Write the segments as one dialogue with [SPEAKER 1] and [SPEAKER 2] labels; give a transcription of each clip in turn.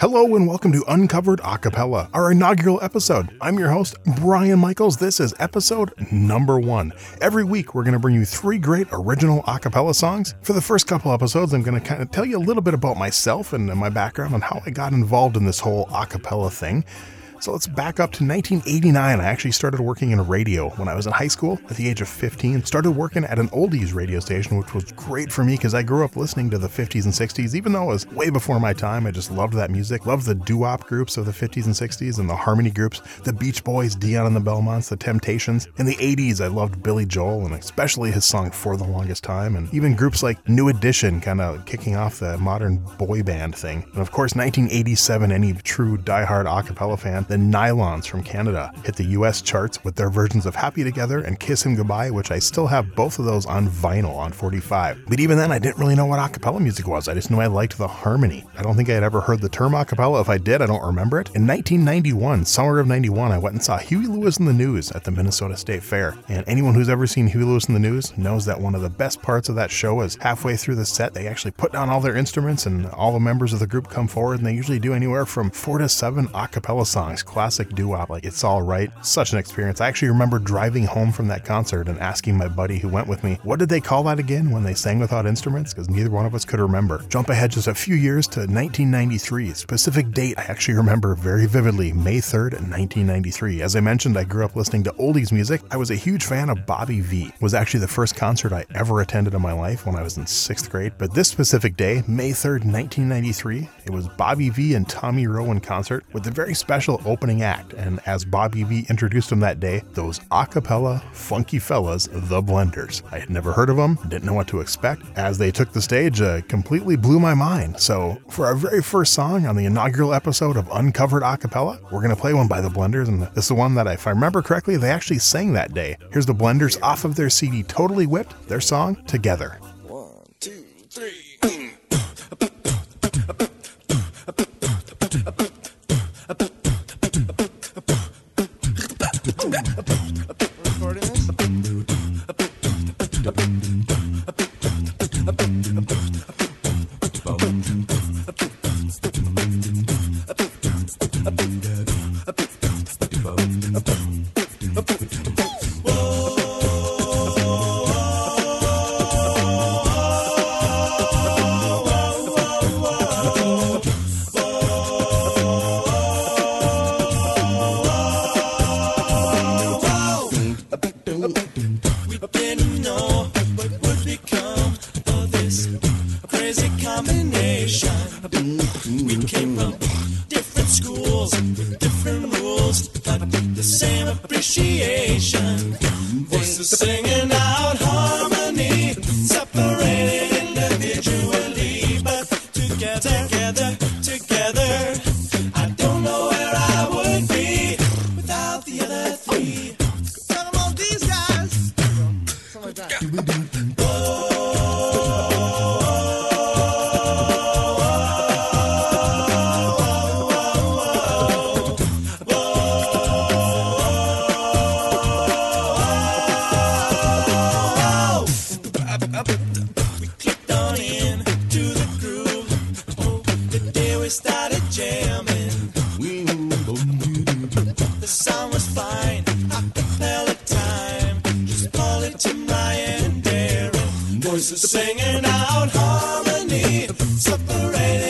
[SPEAKER 1] Hello and welcome to Uncovered Acapella, our inaugural episode. I'm your host, Brian Michaels. This is episode number one. Every week, we're going to bring you three great original acapella songs. For the first couple episodes, I'm going to kind of tell you a little bit about myself and my background and how I got involved in this whole acapella thing. So let's back up to 1989. I actually started working in radio when I was in high school at the age of 15. Started working at an oldies radio station, which was great for me because I grew up listening to the 50s and 60s. Even though it was way before my time, I just loved that music. Loved the doo-wop groups of the 50s and 60s and the harmony groups, the Beach Boys, Dion and the Belmonts, the Temptations. In the 80s, I loved Billy Joel and especially his song For the Longest Time, and even groups like New Edition kind of kicking off the modern boy band thing. And of course, 1987, any true diehard acapella fan the Nylons from Canada hit the US charts with their versions of Happy Together and Kiss Him Goodbye, which I still have both of those on vinyl on 45. But even then, I didn't really know what acapella music was. I just knew I liked the harmony. I don't think I had ever heard the term acapella. If I did, I don't remember it. In 1991, summer of 91, I went and saw Huey Lewis and the News at the Minnesota State Fair. And anyone who's ever seen Huey Lewis and the News knows that one of the best parts of that show is halfway through the set, they actually put down all their instruments and all the members of the group come forward and they usually do anywhere from four to seven acapella songs, classic doo-wop, like It's All Right. Such an experience. I actually remember driving home from that concert and asking my buddy who went with me, what did they call that again when they sang without instruments? Because neither one of us could remember. Jump ahead just a few years to 1993. Specific date I actually remember very vividly, May 3rd, 1993. As I mentioned, I grew up listening to oldies music. I was a huge fan of Bobby Vee. It was actually the first concert I ever attended in my life when I was in sixth grade. But this specific day, May 3rd, 1993, it was Bobby Vee and Tommy Roe in concert with a very special opening act. And as Bobby Vee introduced them that day, those a cappella funky fellas, the Blenders. I had never heard of them, didn't know what to expect. As they took the stage, uh, completely blew my mind. So, for our very first song on the inaugural episode of Uncovered Acapella, we're going to play one by the Blenders. And this is the one that, if I remember correctly, they actually sang that day. Here's the Blenders off of their CD Totally Whipped, their song Together.
[SPEAKER 2] One, two, three. We Voices singing out harmony, separated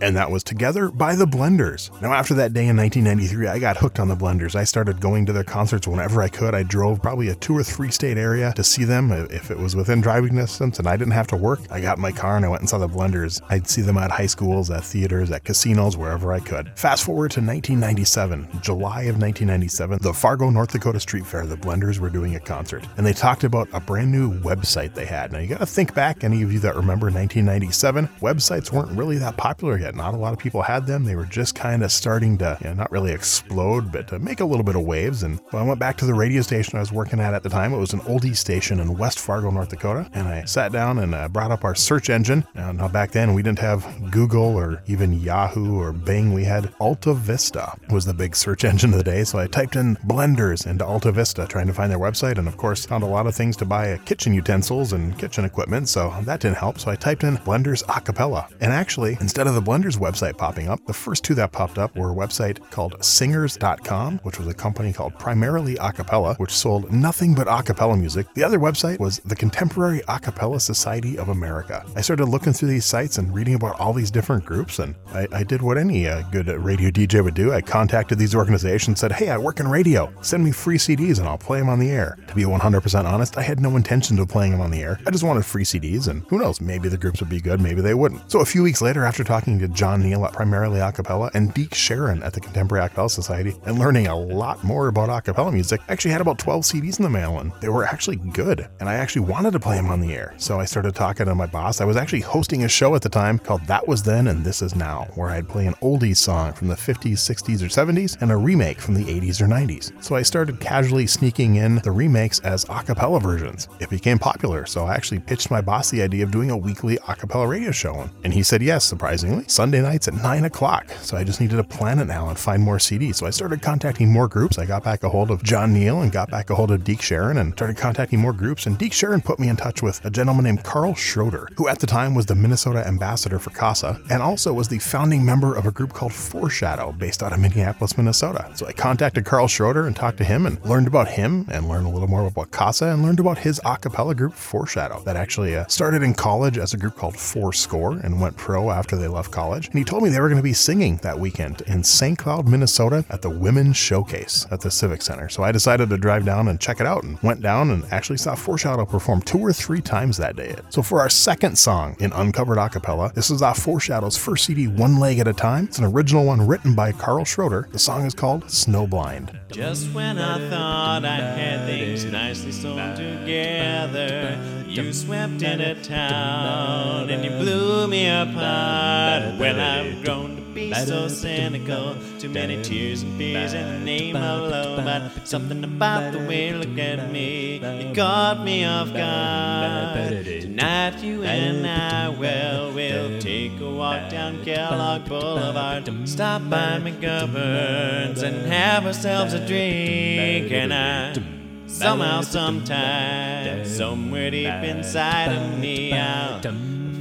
[SPEAKER 2] And
[SPEAKER 3] that
[SPEAKER 1] was Together by the Blenders. Now, after that day in 1993, I got hooked on the Blenders. I started going to their concerts whenever I could. I drove probably a two or three state area to see them if it was within driving distance and I didn't have to work. I got in my car and I went and saw the Blenders. I'd see them at high schools, at theaters, at casinos, wherever I could. Fast forward to 1997, July of 1997, the Fargo, North Dakota Street Fair, the Blenders were doing a concert. And they talked about a brand new website they had. Now, you got to think back, any of you that remember 1997, websites weren't really that popular yet. Not a lot of people had them. They were just kind of starting to, you know, not really explode, but to make a little bit of waves. And so I went back to the radio station I was working at at the time. It was an oldie station in West Fargo, North Dakota. And I sat down and uh, brought up our search engine. Now, now, back then, we didn't have Google or even Yahoo or Bing. We had Alta Vista was the big search engine of the day. So I typed in blenders into Alta Vista, trying to find their website. And of course, found a lot of things to buy uh, kitchen utensils and kitchen equipment. So that didn't help. So I typed in blenders acapella. And actually, instead of the blenders website popping up, the first two that popped up were a website called singers.com, which was a company called Primarily Acapella, which sold nothing but acapella music. The other website was the Contemporary Acapella Society of America. I started looking through these sites and reading about all these different groups, and I, I did what any uh, good radio DJ would do. I contacted these organizations, said, Hey, I work in radio. Send me free CDs and I'll play them on the air. To be 100% honest, I had no intention of playing them on the air. I just wanted free CDs, and who knows, maybe the groups would be good, maybe they wouldn't. So a few weeks later, after talking to John Neal at Primarily Acapella and Deke Sharon at the Contemporary Acapella Society and learning a lot more about acapella music, I actually had about 12 CDs in the mail, and they were actually good. And I actually wanted to play them on the air. So I started talking to my boss. I was actually hosting a show at the time called That Was Then and This Is Now, where I'd play an oldies song from the 50s, 60s, or 70s and a remake from the 80s or 90s. So I started casually sneaking in the remakes as acapella versions. It became popular, so I actually pitched my boss the idea of doing a weekly acapella radio show. And he said yes, surprisingly, Sunday nights at 9 o'clock. So I just needed to plan it now and find more CDs. So I started contacting more groups. I got back a hold of John Neal and got back a hold of Deke Sharon and started contacting more groups. And Deke Sharon put me in touch with a gentleman named Carl Schroeder, who at the time was the Minnesota ambassador for CASA and also was the founding member of a group called Four Shadow based out of Minneapolis, Minnesota. So I contacted Carl Schroeder and talked to him and learned about him and learned a little more about CASA and learned about his a cappella group Four Shadow that actually uh, started in college as a group called Fourscore and went pro after they left college. And he told me they were going to be singing that weekend in St. Cloud, Minnesota at the Women's Showcase at the Civic Center. So I decided to drive down and check it out and went down and actually saw Four Shadow perform two or three times that day. So for our second song in Uncovered Acapella, this is off Four Shadow's first CD, One Leg at a Time. It's an original one written by Carl Schroeder. The song is called Snowblind.
[SPEAKER 4] Just when I thought I had things nicely sewn together, you swept into town and you blew me apart. When I've grown to be so cynical, too many tears and fears in the name of love, but something about the way you look at me, you caught me off guard. Tonight you and I, well, we'll take a walk down Kellogg Boulevard, stop by McGovern's and have ourselves a drink, and I. Somehow, sometime, somewhere deep inside of me, I'll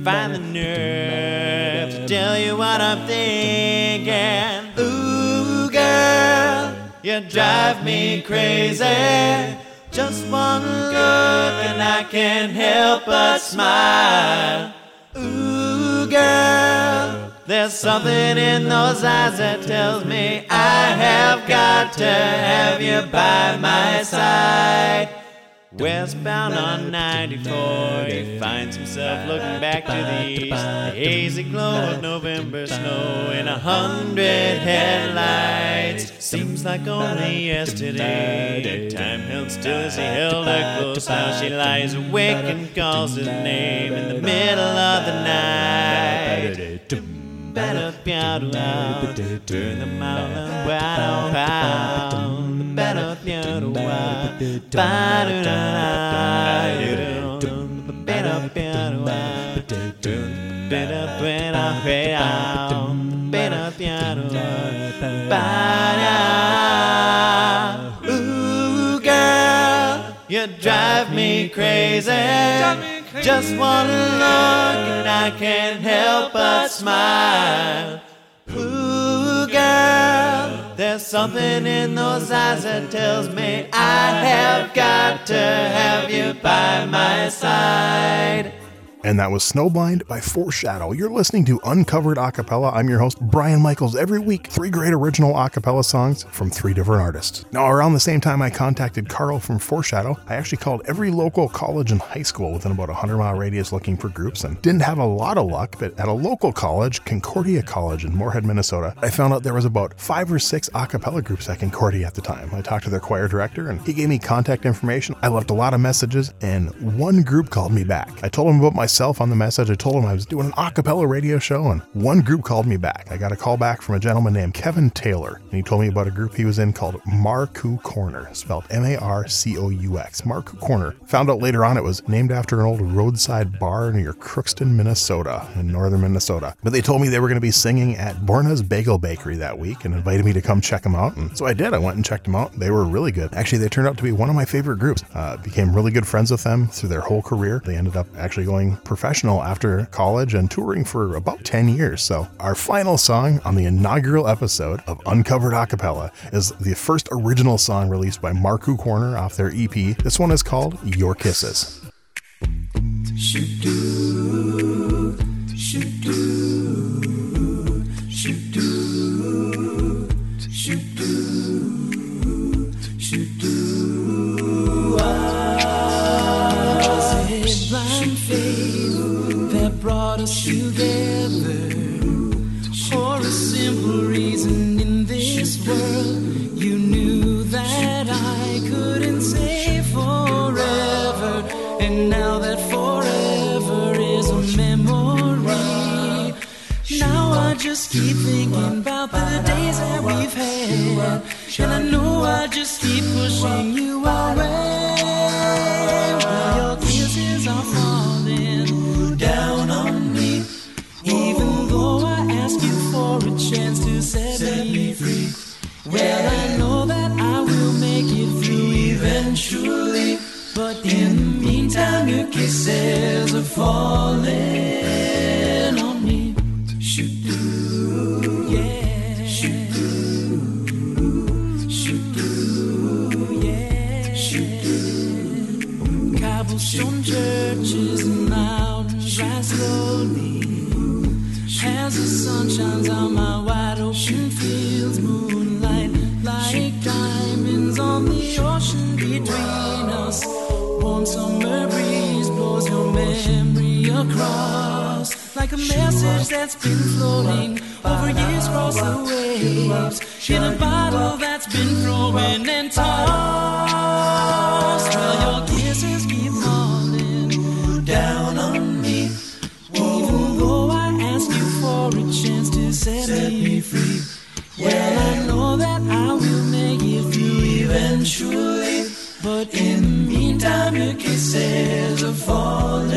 [SPEAKER 4] find the nerve to tell you what I'm thinking. Ooh, girl, you drive me crazy. Just one look and I can't help but smile. Ooh, girl, there's something in those eyes that tells me I have got to have you by my side. Westbound on 94, he finds himself looking back to the east. The hazy glow of November snow in a hundred headlights. Seems like only yesterday. Time held still as he held her close. Now she lies awake and calls his name in the middle of the night. Better piano out, turn the mountain wide. Ooh, girl, you drive me crazy. Just one look and I can't help but smile. There's something in those eyes that tells me I have got to have you by my side.
[SPEAKER 1] And that was Snowblind by Four Shadow. You're listening to Uncovered Acapella. I'm your host, Brian Michaels. Every week, three great original acapella songs from three different artists. Now, around the same time I contacted Carl from Four Shadow, I actually called every local college and high school within about a 100 mile radius looking for groups and didn't have a lot of luck, but at a local college, Concordia College in Moorhead, Minnesota, I found out there was about five or six acapella groups at Concordia at the time. I talked to their choir director and he gave me contact information. I left a lot of messages and one group called me back. I told him about myself on the message. I told him I was doing an a cappella radio show, and one group called me back. I got a call back from a gentleman named Kevin Taylor, and he told me about a group he was in called Marcoux Corner, spelled M A R C O U X. Marcoux Corner. Found out later on it was named after an old roadside bar near Crookston, Minnesota, in northern Minnesota. But they told me they were going to be singing at Borna's Bagel Bakery that week and invited me to come check them out. And so I did. I went and checked them out. They were really good. Actually, they turned out to be one of my favorite groups. Uh, became really good friends with them through their whole career. They ended up actually going professional after college and touring for about 10 years. So, our final song on the inaugural episode of Uncovered Acapella is the first original song released by Marcoux Corner off their EP. This one is called Your Kisses.
[SPEAKER 3] Kisses are falling on me. Shoot, yeah. Shoot, shoot, yeah. Cobblestone churches and mountains rise slowly as the sun shines on my wide open fields. Moonlight like diamonds on the ocean between us. Warm summer breeze blows your memory across like a message that's been floating over years across the waves in a bottle that's been thrown and tossed. Well, your kisses keep falling down on me. Even though I ask you for a chance to set, me free. Well, I know that I will make it through eventually. But in your kisses are falling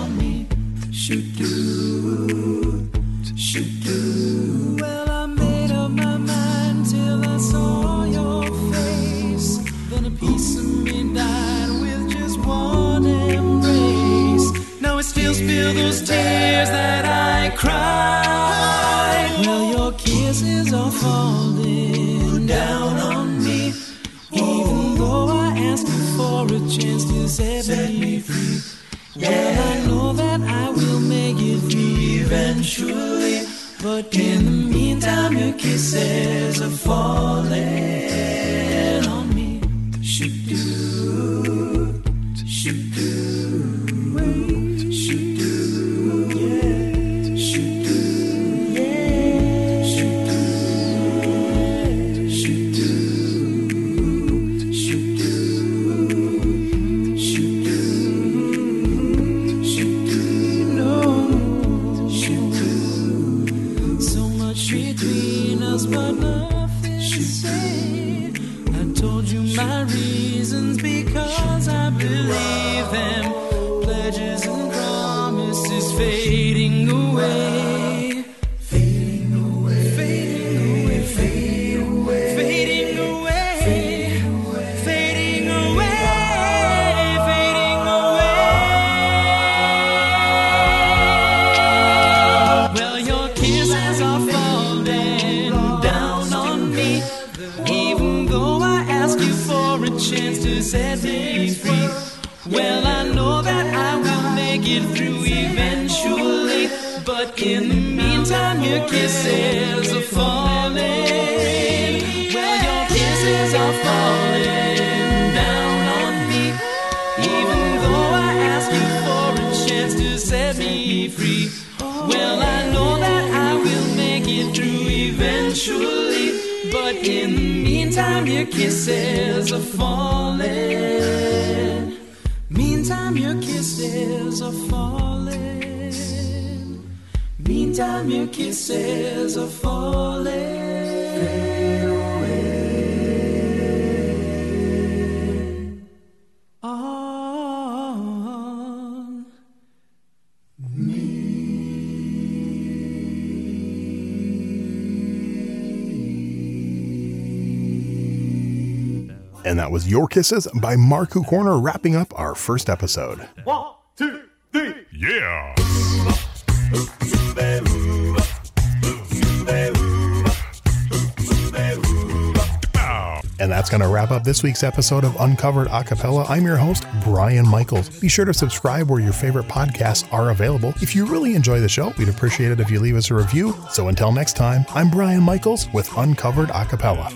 [SPEAKER 3] on me. Shoot, do, shoot, do. Well, I made up my mind till I saw your face. Then a piece of me died with just one embrace. Now I still spill those tears that Well, I know that I will make it through eventually. But in the meantime, your kisses are falling what love. I told you my. Your kisses are falling. Well, your kisses are falling down on me. Even though I ask you for a chance to set me free. Well, I know that I will make it through eventually. But in the meantime, your kisses are falling. Meantime, your kisses are falling. Meantime, your kisses are falling. On
[SPEAKER 1] And that was Your Kisses by Marcoux Corner, wrapping up our first episode.
[SPEAKER 5] One, two, three.
[SPEAKER 6] Yeah.
[SPEAKER 1] And that's going to wrap up this week's episode of Uncovered Acapella. I'm your host, Brian Michaels. Be sure to subscribe where your favorite podcasts are available. If you really enjoy the show, we'd appreciate it if you leave us a review. So until next time, I'm Brian Michaels with Uncovered Acapella.